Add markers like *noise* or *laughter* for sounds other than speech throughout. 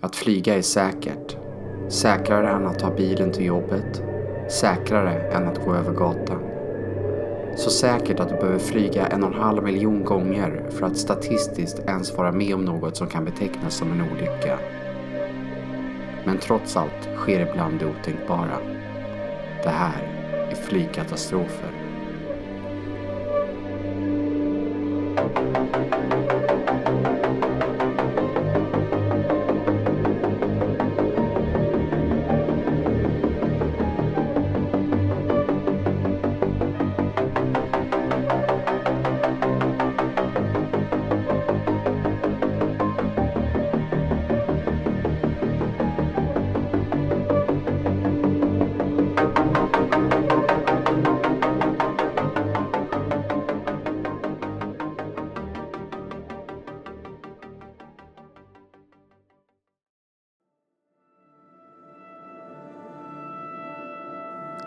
Att flyga är säkert. Säkrare än att ta bilen till jobbet. Säkrare än att gå över gatan. Så säkert att du behöver flyga en och en halv miljon gånger för att statistiskt ens vara med om något som kan betecknas som en olycka. Men trots allt sker ibland det otänkbara. Det här är flygkatastrofer.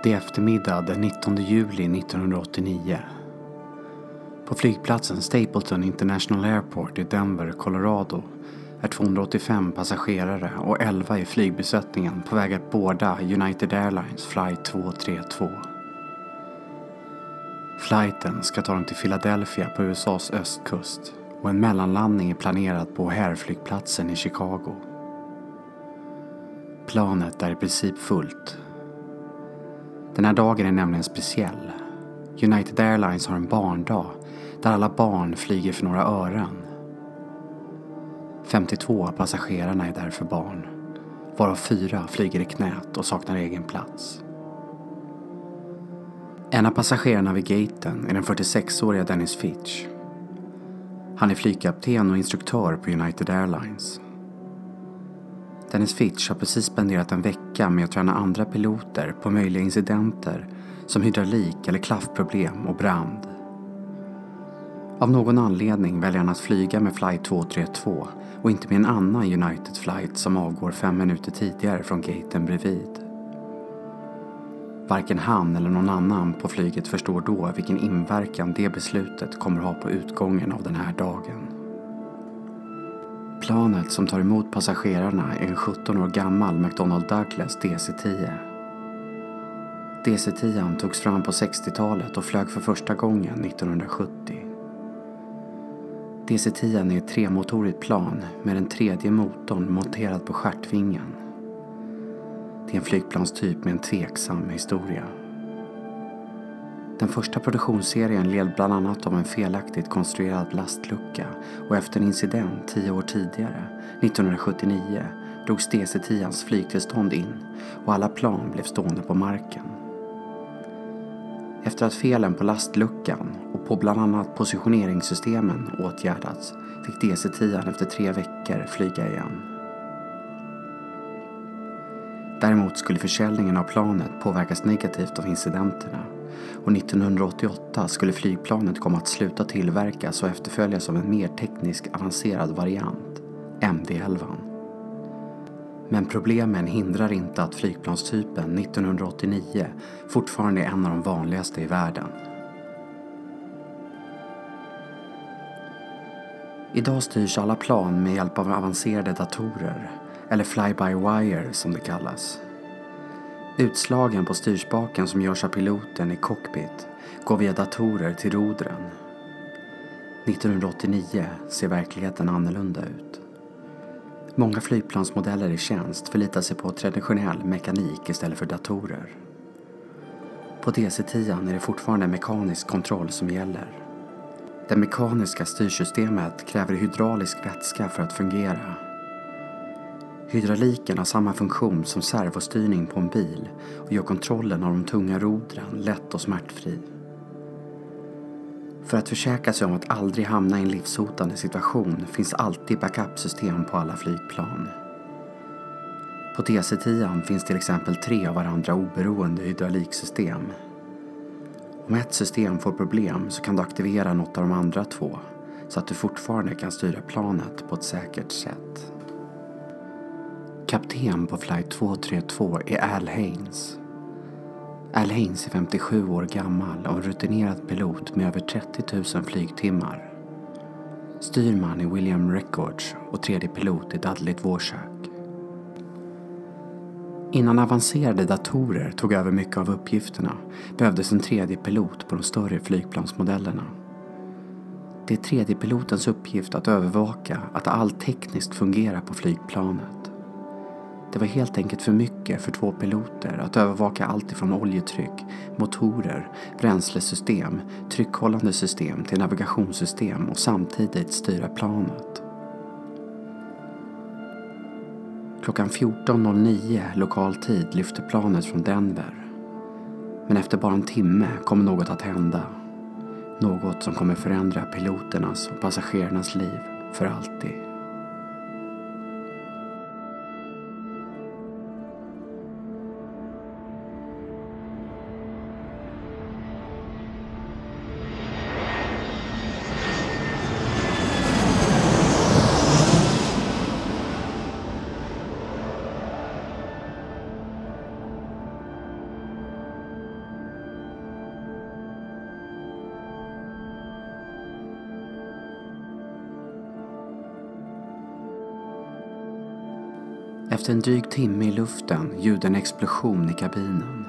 Det är eftermiddag den 19 juli 1989. På flygplatsen Stapleton International Airport i Denver, Colorado är 285 passagerare och 11 i flygbesättningen på väg att boarda United Airlines flight 232. Flighten ska ta dem till Philadelphia på USAs östkust och en mellanlandning är planerad på O'Hare-flygplatsen i Chicago. Planet är i princip fullt den här dagen är nämligen speciell. United Airlines har en barndag där alla barn flyger för några ören. 52 av passagerarna är därför barn, varav fyra flyger i knät och saknar egen plats. En av passagerarna vid gaten är den 46-åriga Dennis Fitch. Han är flygkapten och instruktör på United Airlines. Dennis Fitch har precis spenderat en vecka med att träna andra piloter på möjliga incidenter som hydraulik eller klaffproblem och brand. Av någon anledning väljer han att flyga med flight 232 och inte med en annan United flight som avgår fem minuter tidigare från gaten bredvid. Varken han eller någon annan på flyget förstår då vilken inverkan det beslutet kommer att ha på utgången av den här dagen. Planet som tar emot passagerarna är en 17 år gammal McDonnell Douglas DC-10. DC-10 togs fram på 60-talet och flög för första gången 1970. DC-10 är ett tremotorigt plan med den tredje motorn monterad på stjärtvingen. Det är en flygplanstyp med en tveksam historia. Den första produktionsserien led bland annat av en felaktigt konstruerad lastlucka och efter en incident tio år tidigare, 1979, drogs DC-10ans flygtillstånd in och alla plan blev stående på marken. Efter att felen på lastluckan och på bland annat positioneringssystemen åtgärdats fick DC-10 efter tre veckor flyga igen. Däremot skulle försäljningen av planet påverkas negativt av incidenterna och 1988 skulle flygplanet komma att sluta tillverkas och efterföljas av en mer teknisk avancerad variant, MD-11. Men problemen hindrar inte att flygplanstypen 1989 fortfarande är en av de vanligaste i världen. Idag styrs alla plan med hjälp av avancerade datorer, eller fly-by-wire som det kallas. Utslagen på styrspaken som görs av piloten i cockpit går via datorer till rodren. 1989 ser verkligheten annorlunda ut. Många flygplansmodeller i tjänst förlitar sig på traditionell mekanik istället för datorer. På DC-10 är det fortfarande mekanisk kontroll som gäller. Det mekaniska styrsystemet kräver hydraulisk vätska för att fungera Hydrauliken har samma funktion som servostyrning på en bil och gör kontrollen av de tunga rodren lätt och smärtfri. För att försäkra sig om att aldrig hamna i en livshotande situation finns alltid backup-system på alla flygplan. På DC-10 finns till exempel tre av varandra oberoende hydrauliksystem. Om ett system får problem så kan du aktivera något av de andra två så att du fortfarande kan styra planet på ett säkert sätt. Kapten på flight 232 är Al Haynes. Al Haynes är 57 år gammal och en rutinerad pilot med över 30 000 flygtimmar. Styrman är William Records och tredje pilot är Dudley Dvorak. Innan avancerade datorer tog över mycket av uppgifterna behövdes en tredje pilot på de större flygplansmodellerna. Det är tredje pilotens uppgift att övervaka att allt tekniskt fungerar på flygplanet. Det var helt enkelt för mycket för två piloter att övervaka allt ifrån oljetryck, motorer, bränslesystem, tryckhållande system till navigationssystem och samtidigt styra planet. Klockan 14.09 lokal tid lyfte planet från Denver. Men efter bara en timme kommer något att hända. Något som kommer förändra piloternas och passagerarnas liv för alltid. Efter en dryg timme i luften ljuder en explosion i kabinen.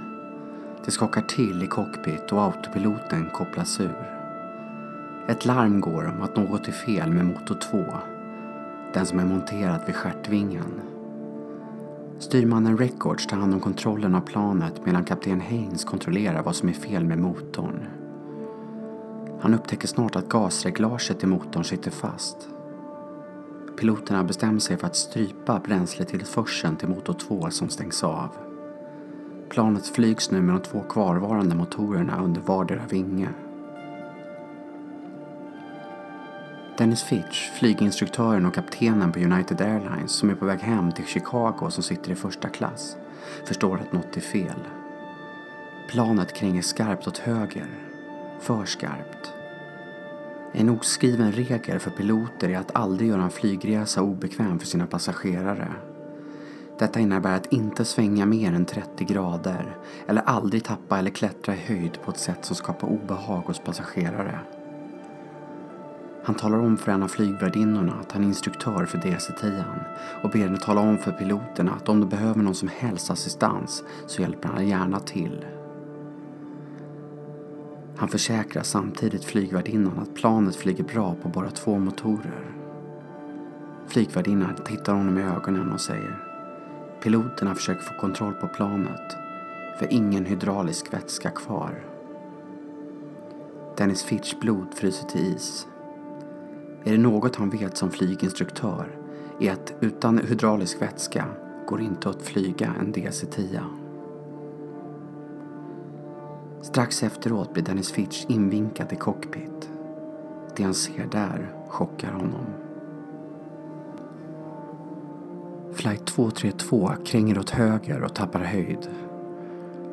Det skakar till i cockpit och autopiloten kopplas ur. Ett larm går om att något är fel med motor 2, den som är monterad vid stjärtvingen. Styrmannen Records tar hand om kontrollen av planet medan kapten Haynes kontrollerar vad som är fel med motorn. Han upptäcker snart att gasreglaget i motorn sitter fast. Piloterna bestämmer sig för att strypa bränsletillförseln till motor 2 som stängs av. Planet flygs nu med de två kvarvarande motorerna under vardera vinge. Dennis Fitch, flyginstruktören och kaptenen på United Airlines som är på väg hem till Chicago som sitter i första klass, förstår att något är fel. Planet kränger skarpt åt höger. För skarpt. En oskriven regel för piloter är att aldrig göra en flygresa obekväm för sina passagerare. Detta innebär att inte svänga mer än 30 grader eller aldrig tappa eller klättra i höjd på ett sätt som skapar obehag hos passagerare. Han talar om för en av flygvärdinnorna att han är instruktör för DC-10 och ber henne tala om för piloterna att om de behöver någon som helst assistans så hjälper han gärna till. Han försäkrar samtidigt flygvärdinnan att planet flyger bra på bara två motorer. Flygvärdinnan tittar honom i ögonen och säger Piloterna försöker få kontroll på planet för ingen hydraulisk vätska kvar. Dennis Fitch blod fryser till is. Är det något han vet som flyginstruktör är att utan hydraulisk vätska går inte att flyga en DC-10. Strax efteråt blir Dennis Fitch invinkad i cockpit. Det han ser där chockar honom. Flight 232 kränger åt höger och tappar höjd.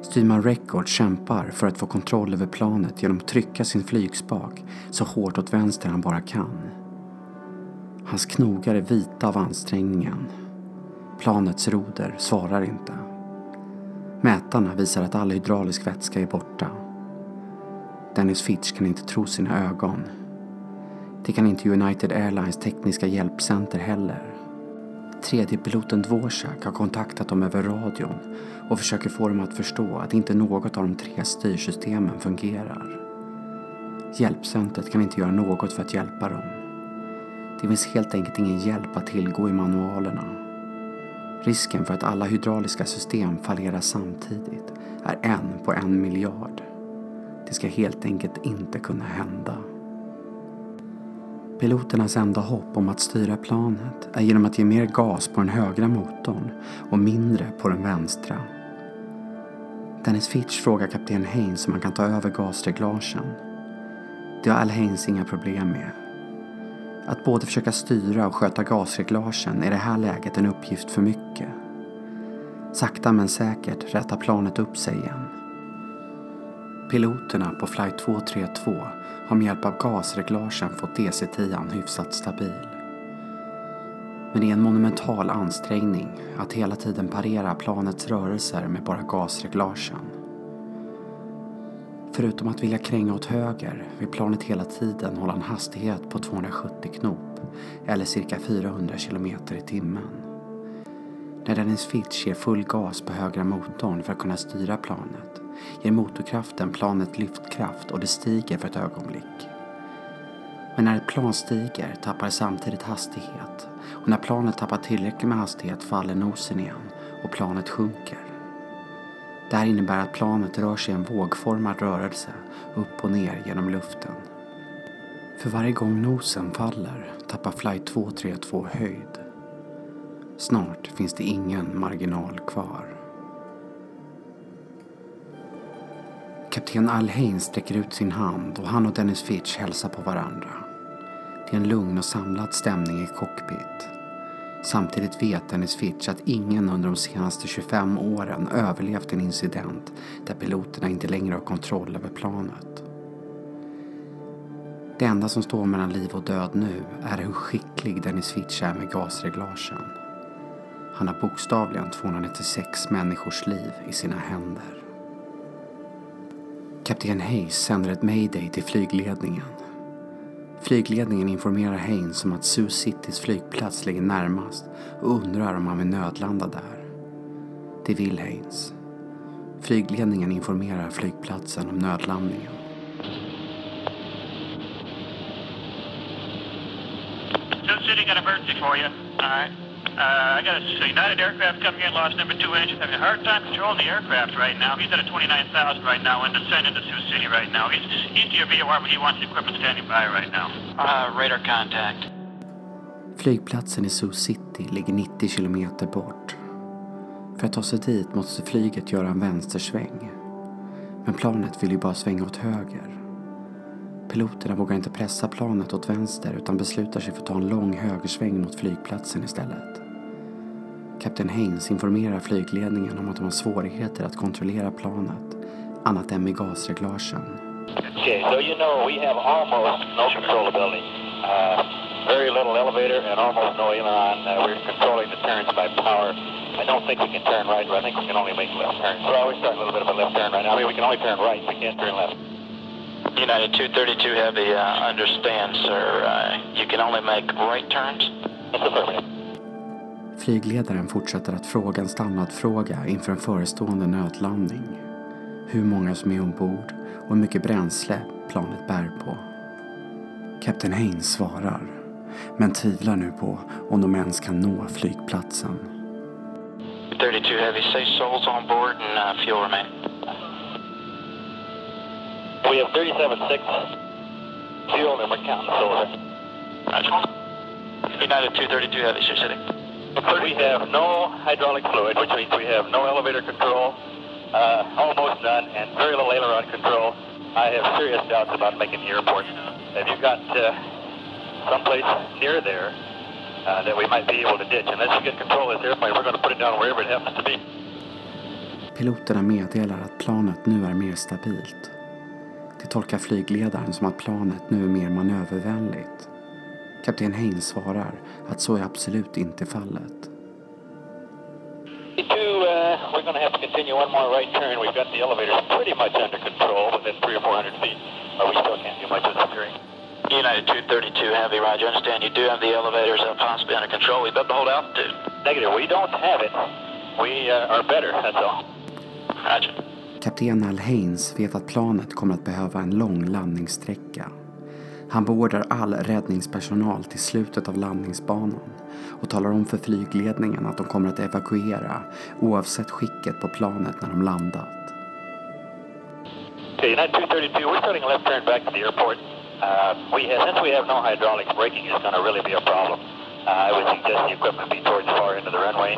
Styrman Record kämpar för att få kontroll över planet genom att trycka sin flygspak så hårt åt vänster han bara kan. Hans knogar är vita av ansträngningen. Planets roder svarar inte. Mätarna visar att all hydraulisk vätska är borta. Dennis Fitch kan inte tro sina ögon. Det kan inte United Airlines tekniska hjälpcenter heller. Tredje piloten Dvorak har kontaktat dem över radion och försöker få dem att förstå att inte något av de tre styrsystemen fungerar. Hjälpcentret kan inte göra något för att hjälpa dem. Det finns helt enkelt ingen hjälp att tillgå i manualerna. Risken för att alla hydrauliska system fallerar samtidigt är en på en miljard. Det ska helt enkelt inte kunna hända. Piloternas enda hopp om att styra planet är genom att ge mer gas på den högra motorn och mindre på den vänstra. Dennis Fitch frågar kapten Haynes om han kan ta över gasreglagen. Det har Al Haynes inga problem med. Att både försöka styra och sköta gasreglagen är i det här läget en uppgift för mycket. Sakta men säkert rätar planet upp sig igen. Piloterna på flight 232 har med hjälp av gasreglagen fått DC-10 hyfsat stabil. Men det är en monumental ansträngning att hela tiden parera planets rörelser med bara gasreglagen. Förutom att vilja kränga åt höger vill planet hela tiden hålla en hastighet på 270 knop eller cirka 400 km i timmen. När Dennis Fitch ger full gas på högra motorn för att kunna styra planet ger motorkraften planet lyftkraft och det stiger för ett ögonblick. Men när ett plan stiger tappar det samtidigt hastighet och när planet tappar tillräckligt med hastighet faller nosen igen och planet sjunker. Det här innebär att planet rör sig i en vågformad rörelse upp och ner genom luften. För varje gång nosen faller tappar flight 232 höjd. Snart finns det ingen marginal kvar. Kapten Alhain sträcker ut sin hand och han och Dennis Fitch hälsar på varandra. Det är en lugn och samlad stämning i cockpit. Samtidigt vet Dennis Fitch att ingen under de senaste 25 åren överlevt en incident där piloterna inte längre har kontroll över planet. Det enda som står mellan liv och död nu är hur skicklig Dennis Fitch är med gasreglagen. Han har bokstavligen 296 människors liv i sina händer. Kapten Hayes sänder ett mayday till flygledningen. Flygledningen informerar Haynes om att Sioux Citys flygplats ligger närmast och undrar om han vill nödlanda där. Det vill Haynes. Flygledningen informerar flygplatsen om nödlandningen. Sioux City got emergency for you. All right. Uh, I got a United aircraft coming in, lost number two engine, having a hard time controlling the aircraft right now. He's at a 29,000 right now and descending to Sioux City right now. He's east of your VOR, but he wants the equipment standing by right now. Uh, radar contact. Flygplatsen i Sioux City ligger 90 kilometer bort. För att ta sig dit måste flyget göra en vänstersväng. Men planet vill ju bara svänga åt höger. Piloterna vågar inte pressa planet åt vänster utan beslutar sig för att ta en lång högersväng mot flygplatsen istället. Kapten Haynes informerar flygledningen om att de har svårigheter att kontrollera planet, annat än med gasreglagen. Okay, so you know we have almost no controllability. Uh, very little elevator and almost no aileron. Uh, we're controlling the turns by power. I don't think we can turn right, but I think we can only make left turns. Well, we're starting a little bit of a left turn right now. I mean, we can only turn right. We can't turn left. United 232 Heavy, uh, understand, sir. Uh, you can only make right turns? Flygledaren fortsätter att fråga en standardfråga inför en förestående nödlandning. Hur många som är ombord och hur mycket bränsle planet bär på. Kapten Haynes svarar, men tvivlar nu på om de ens kan nå flygplatsen. 32 Heavy, say souls on board and uh, fuel remain. We have 37.6 fuel and we're counting solar. Roger. United 232 Heavy, Sioux City. We have no hydraulic fluid, which means we have no elevator control, uh, almost none, and very little aileron control. I have serious doubts about making the airport. Have you got uh, someplace near there uh, that we might be able to ditch? Unless we get control of this airplane, we're going to put it down wherever it happens to be. Piloterna meddelar att planet nu är mer stabilt. Tolkar flygledaren som att planet nu är mer manövervänligt. Kapten Haynes svarar att så är absolut inte fallet. Uh, we're going to have to continue one more right turn. We've got the elevators pretty much under control within three or four hundred feet, but we still can't do much of this hearing. United 232 Heavy, Roger. Understand you do have the elevators uh, possibly under control. We'd better hold altitude. Negative. We don't have it. We uh, are better, that's all. Roger. Kapten Al Haynes vet att planet kommer att behöva en lång landningssträcka. Han beordrar all räddningspersonal till slutet av landningsbanan och talar om för flygledningen att de kommer att evakuera oavsett skicket på planet när de landat. Okay, United 232, we're starting a left turn back to the airport. Uh, we have, since we have no hydraulics, braking is going to really be a problem. Uh, I would suggest the equipment be towards far into the runway.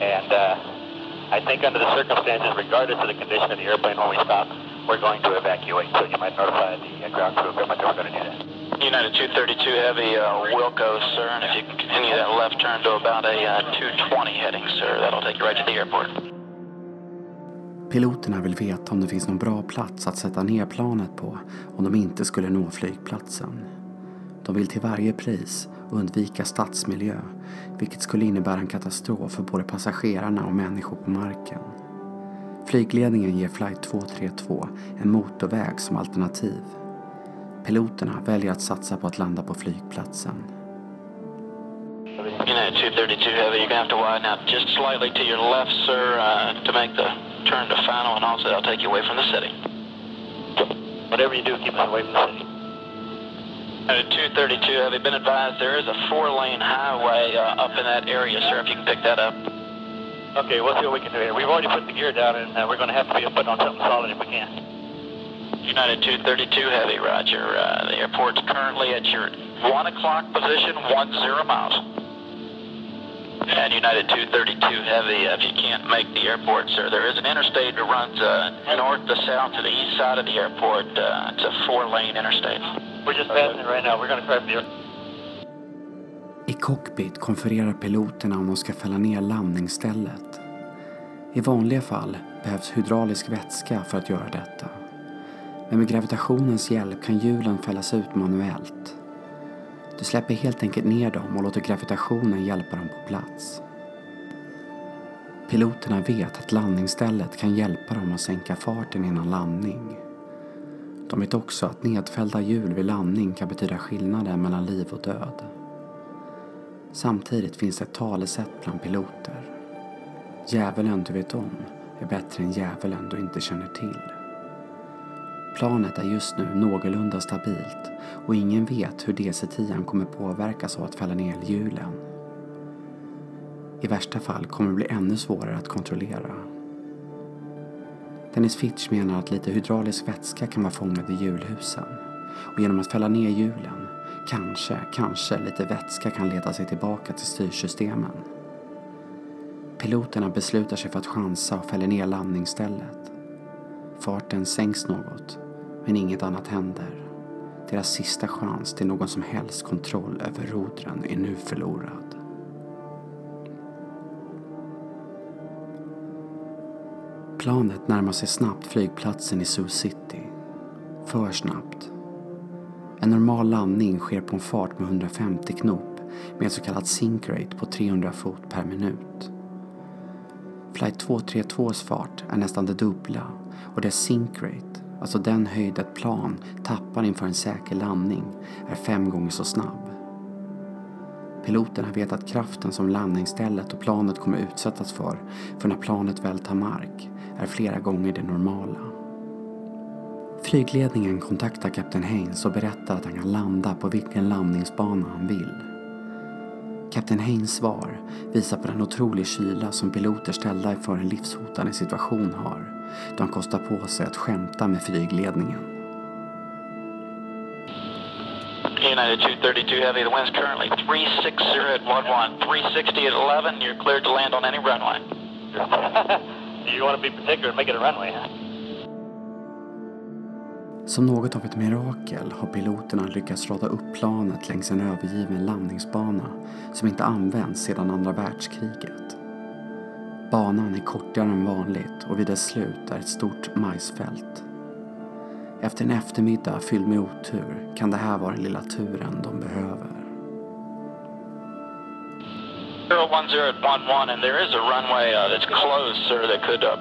And uh, I think under the circumstances, regardless of the condition of the airplane when we stop, we're going to evacuate. So you might notify the uh, ground crew equipment that we're going to do that. United 232 Heavy, uh, Wilco, sir. And if you can continue that left turn to about a uh, 220 heading, sir, that'll take you right to the airport. Piloterna vill veta om det finns någon bra plats att sätta ner planet på om de inte skulle nå flygplatsen. De vill till varje pris undvika stadsmiljö, vilket skulle innebära en katastrof för både passagerarna och människor på marken. Flygledningen ger flight 232 en motorväg som alternativ. Piloterna väljer att satsa på att landa på flygplatsen. United 232 Heavy, you're going to have to widen out just slightly to your left, sir, uh, to make the turn to final, and also that'll take you away from the city. Whatever you do, keep it away from the city. Uh, 232 have you been advised there is a four-lane highway uh, up in that area, sir, if you can pick that up. Okay, we'll see what we can do here. We've already put the gear down, and uh, we're going to have to be putting on something solid if we can. United 232 Heavy, roger. Uh, the airport's currently at your 1 o'clock position, 10 miles. And United 232 Heavy, uh, if you can't make the airport, sir, there is an interstate that runs uh, north to south to the east side of the airport. Uh, it's a four-lane interstate. We're just passing it right now. We're gonna crash the I cockpit konfererar piloterna om de ska fälla ner landningsstället. I vanliga fall behövs hydraulisk vätska för att göra detta. Men med gravitationens hjälp kan hjulen fällas ut manuellt. Du släpper helt enkelt ner dem och låter gravitationen hjälpa dem på plats. Piloterna vet att landningsstället kan hjälpa dem att sänka farten innan landning. De vet också att nedfällda hjul vid landning kan betyda skillnaden mellan liv och död. Samtidigt finns det ett talesätt bland piloter. Djävulen du vet om är bättre än djävulen du inte känner till. Planet är just nu någorlunda stabilt och ingen vet hur DC-10 kommer påverkas av att fälla ner hjulen. I värsta fall kommer det bli ännu svårare att kontrollera. Dennis Fitch menar att lite hydraulisk vätska kan vara fångad i hjulhusen och genom att fälla ner hjulen kanske, kanske lite vätska kan leda sig tillbaka till styrsystemen. Piloterna beslutar sig för att chansa och fäller ner landningsstället. Farten sänks något, men inget annat händer. Deras sista chans till någon som helst kontroll över rodren är nu förlorad. Planet närmar sig snabbt flygplatsen i Sioux City. För snabbt. En normal landning sker på en fart med 150 knop med en så kallat sink rate på 300 fot per minut. Flight 232s fart är nästan det dubbla och dess sink rate, alltså den höjd ett plan tappar inför en säker landning, är fem gånger så snabb. Piloterna vet att kraften som landningsstället och planet kommer utsättas för, för när planet väl tar mark, är flera gånger det normala. Flygledningen kontaktar kapten Haynes och berättar att han kan landa på vilken landningsbana han vill. Kapten Haynes svar visar på den otroliga kyla som piloter ställda inför en livshotande situation har då han kostar på sig att skämta med flygledningen. United 232 Heavy, the wind's currently 360 at 11, 360 at 11. You're cleared to land on any runway. *laughs* you want to be particular and make it a runway, huh? Som något av ett mirakel har piloterna lyckats rada upp planet längs en övergiven landningsbana som inte använts sedan andra världskriget. Banan är kortare än vanligt och vid dess slut är ett stort majsfält. Efter en eftermiddag fylld med otur kan det här vara den lilla turen de behöver. 010 at 11, and there is a runway uh, that's closed, sir, that could uh,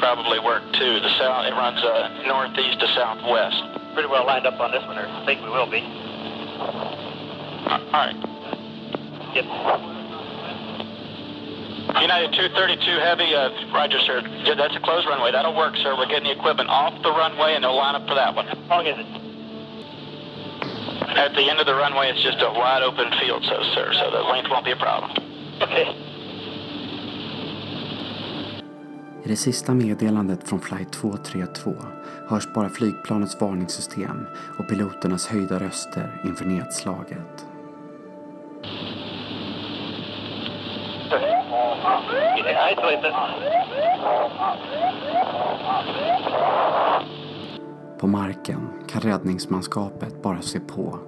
probably work too. The south, it runs uh, northeast to southwest. Pretty well lined up on this one, or I think we will be. Uh, all right. Yep. United 232 Heavy, uh, Roger, sir. Yeah, that's a closed runway. That'll work, sir. We're getting the equipment off the runway, and they'll line up for that one. How long is it? At the end of the runway, it's just a wide open field, so, sir, so the length won't be a problem. Okay. I det sista meddelandet från flight 232 hörs bara flygplanets varningssystem och piloternas höjda röster inför nedslaget. På marken kan räddningsmanskapet bara se på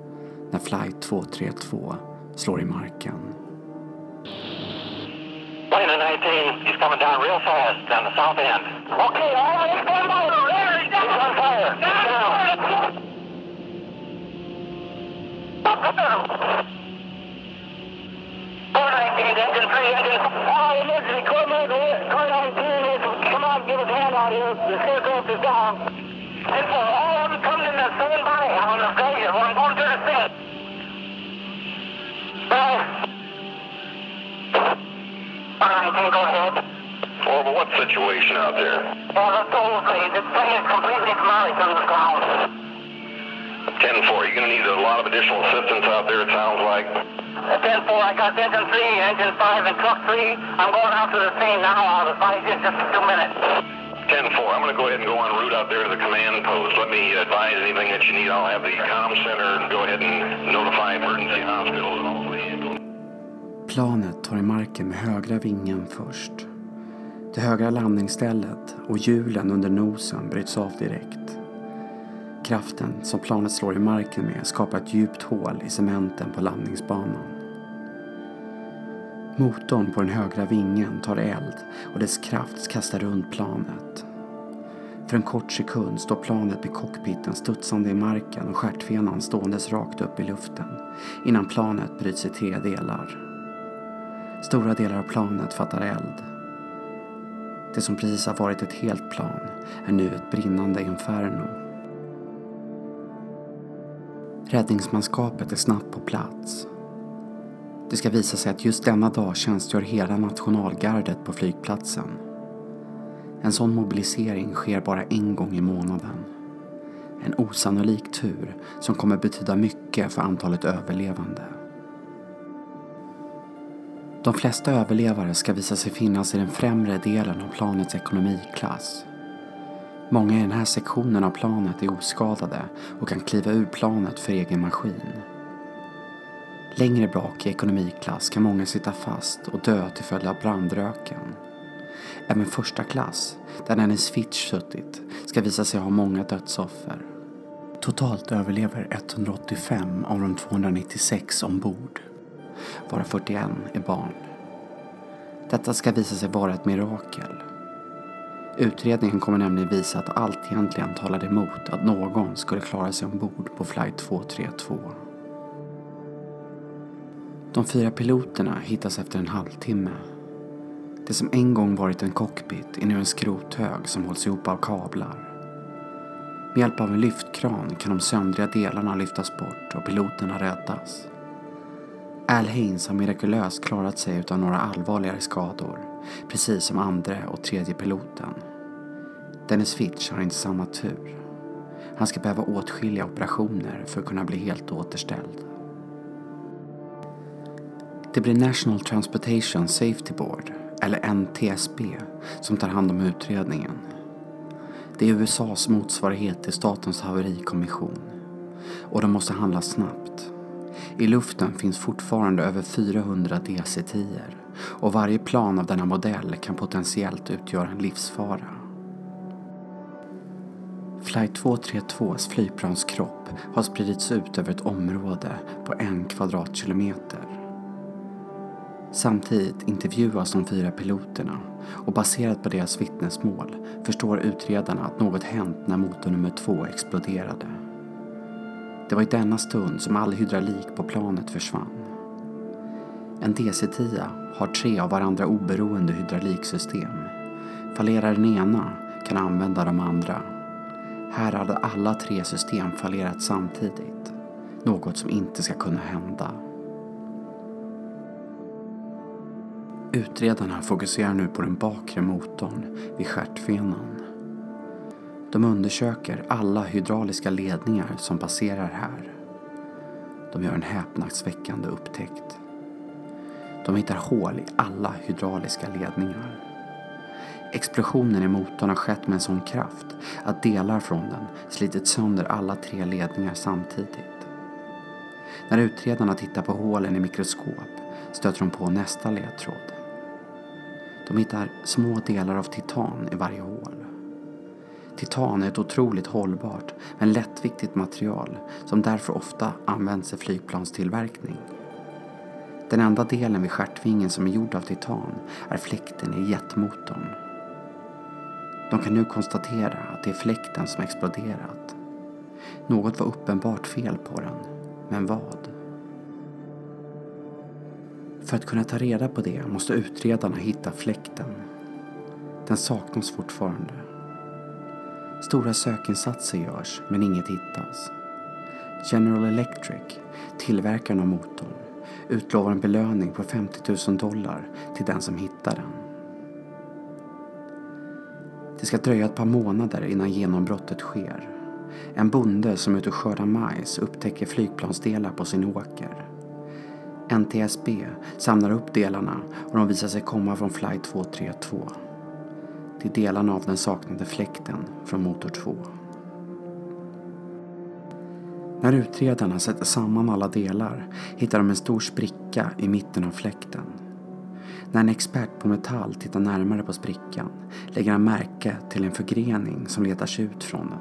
när flight 232 slår i marken. Plane 19, he's coming down real fast down the south end. Okay, all right, stand by. There, he's on fire. Down. Car 19, engine 3, engine. All emergency equipment, car 19 is, come on, give us a hand out here. The aircraft is down. Situation out there? Well, the whole thing, this thing is completely demolished on the ground. 10-4, you're going to need a lot of additional assistance out there, it sounds like. Uh, 10 4, I got engine 3, engine 5, and truck 3. I'm going out to the scene now. I'll advise you in just a few minutes. 10-4, I'm going to go ahead and go on route out there to the command post. Let me advise anything that you need. I'll have the comm center go ahead and notify emergency hospitals and all the ambulance. Planet tar i marken med högra vingen först. Det högra landningsstället och hjulen under nosen bryts av direkt. Kraften som planet slår i marken med skapar ett djupt hål i cementen på landningsbanan. Motorn på den högra vingen tar eld och dess kraft kastar runt planet. För en kort sekund står planet vid cockpiten studsande i marken och stjärtfenan ståendes rakt upp i luften innan planet bryts i tre delar. Stora delar av planet fattar eld. Det som precis har varit ett helt plan är nu ett brinnande inferno. Räddningsmanskapet är snabbt på plats. Det ska visa sig att just denna dag tjänstgör hela nationalgardet på flygplatsen. En sån mobilisering sker bara en gång i månaden. En osannolik tur som kommer betyda mycket för antalet överlevande. De flesta överlevare ska visa sig finnas i den främre delen av planets ekonomiklass. Många i den här sektionen av planet är oskadade och kan kliva ur planet för egen maskin. Längre bak i ekonomiklass kan många sitta fast och dö till följd av brandröken. Även första klass, där Dennis Fitch suttit, ska visa sig ha många dödsoffer. Totalt överlever 185 av de 296 ombord, varav 41 är barn. Detta ska visa sig vara ett mirakel. Utredningen kommer nämligen visa att allt egentligen talade emot att någon skulle klara sig ombord på flight 232. De fyra piloterna hittas efter en halvtimme. Det som en gång varit en cockpit är nu en skrothög som hålls ihop av kablar. Med hjälp av en lyftkran kan de söndriga delarna lyftas bort och piloterna räddas. Al Haynes har mirakulöst klarat sig utan några allvarligare skador, precis som andra och tredje piloten. Dennis Fitch har inte samma tur. Han ska behöva åtskilliga operationer för att kunna bli helt återställd. Det blir National Transportation Safety Board, eller NTSB, som tar hand om utredningen. Det är USAs motsvarighet till Statens haverikommission. Och de måste handla snabbt. I luften finns fortfarande över 400 DC-10 och varje plan av denna modell kan potentiellt utgöra en livsfara. Flight 232s flygplanskropp har spridits ut över ett område på en kvadratkilometer. Samtidigt intervjuas de fyra piloterna och baserat på deras vittnesmål förstår utredarna att något hänt när motor nummer två exploderade. Det var i denna stund som all hydraulik på planet försvann. En DC-10 har tre av varandra oberoende hydrauliksystem. Fallerar den ena kan använda de andra. Här hade alla tre system fallerat samtidigt. Något som inte ska kunna hända. Utredarna fokuserar nu på den bakre motorn vid stjärtfenan. De undersöker alla hydrauliska ledningar som passerar här. De gör en häpnadsväckande upptäckt. De hittar hål i alla hydrauliska ledningar. Explosionen i motorn har skett med en sån kraft att delar från den slitit sönder alla tre ledningar samtidigt. När utredarna tittar på hålen i mikroskop stöter de på nästa ledtråd. De hittar små delar av titan i varje hål. Titan är ett otroligt hållbart men lättviktigt material som därför ofta används i flygplanstillverkning. Den enda delen vid stjärtvingen som är gjord av titan är fläkten i jetmotorn. De kan nu konstatera att det är fläkten som exploderat. Något var uppenbart fel på den, men vad? För att kunna ta reda på det måste utredarna hitta fläkten. Den saknas fortfarande. Stora sökinsatser görs men inget hittas. General Electric, tillverkaren av motorn, utlovar en belöning på 50 000 dollar till den som hittar den. Det ska dröja ett par månader innan genombrottet sker. En bonde som är ute och skördar majs upptäcker flygplansdelar på sin åker. NTSB samlar upp delarna och de visar sig komma från flight 232. Det är delarna av den saknade fläkten från motor 2. När utredarna sätter samman alla delar hittar de en stor spricka i mitten av fläkten. När en expert på metall tittar närmare på sprickan lägger han märke till en förgrening som letar sig ut från den.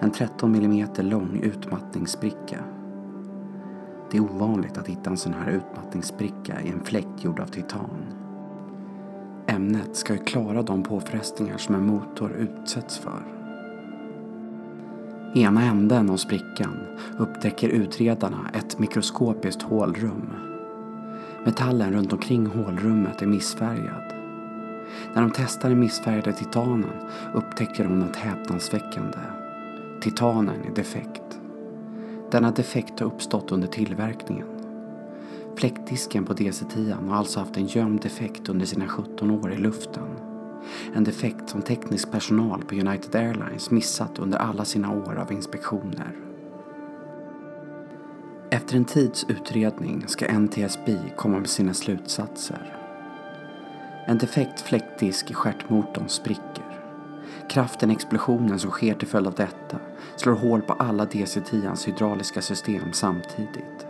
En 13 mm lång utmattningsspricka. Det är ovanligt att hitta en sån här utmattningsspricka i en fläkt gjord av titan. Ämnet ska ju klara de påfrestningar som en motor utsätts för. Ena änden av sprickan upptäcker utredarna ett mikroskopiskt hålrum. Metallen runt omkring hålrummet är missfärgad. När de testar den missfärgade titanen upptäcker de något häpnadsväckande. Titanen är defekt. Denna defekt har uppstått under tillverkningen. Fläktdisken på DC-10 har alltså haft en gömd defekt under sina 17 år i luften. En defekt som teknisk personal på United Airlines missat under alla sina år av inspektioner. Efter en tids utredning ska NTSB komma med sina slutsatser. En defekt fläktdisk i stjärtmotorn spricker. Kraften i explosionen som sker till följd av detta slår hål på alla DC-10ans hydrauliska system samtidigt.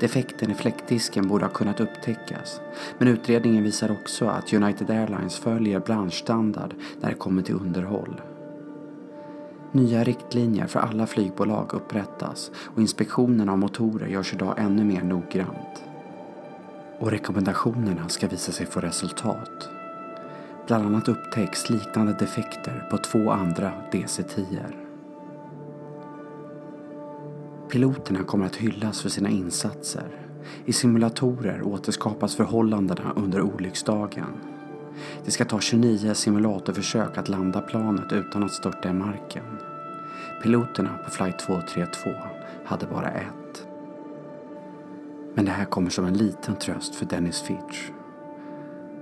Defekten i fläktdisken borde ha kunnat upptäckas, men utredningen visar också att United Airlines följer branschstandard när det kommer till underhåll. Nya riktlinjer för alla flygbolag upprättas och inspektionen av motorer görs idag ännu mer noggrant. Och rekommendationerna ska visa sig få resultat. Bland annat upptäcks liknande defekter på två andra DC-10. Piloterna kommer att hyllas för sina insatser. I simulatorer återskapas förhållandena under olycksdagen. Det ska ta 29 simulatorförsök att landa planet utan att störta i marken. Piloterna på flight 232 hade bara ett. Men det här kommer som en liten tröst för Dennis Fitch.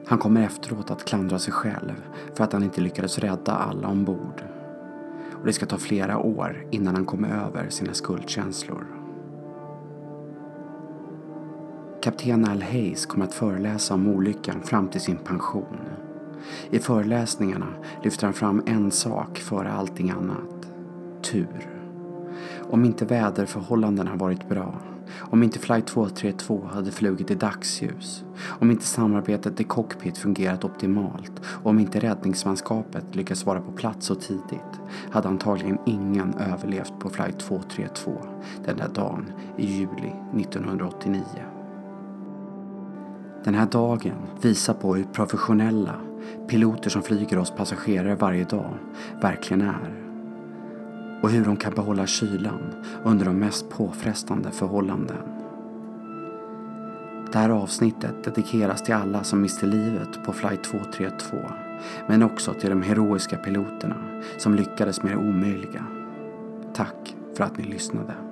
Han kommer efteråt att klandra sig själv för att han inte lyckades rädda alla ombord. Och det ska ta flera år innan han kommer över sina skuldkänslor. Kapten Al Hayes kommer att föreläsa om olyckan fram till sin pension. I föreläsningarna lyfter han fram en sak före allting annat. Tur. Om inte väderförhållandena varit bra, om inte flight 232 hade flugit i dagsljus, om inte samarbetet i cockpit fungerat optimalt och om inte räddningsmanskapet lyckats vara på plats så tidigt hade antagligen ingen överlevt på flight 232 den där dagen i juli 1989. Den här dagen visar på hur professionella piloter som flyger oss passagerare varje dag verkligen är. Och hur de kan behålla kylan under de mest påfrestande förhållanden. Det här avsnittet dedikeras till alla som miste livet på flight 232 men också till de heroiska piloterna som lyckades med det omöjliga. Tack för att ni lyssnade.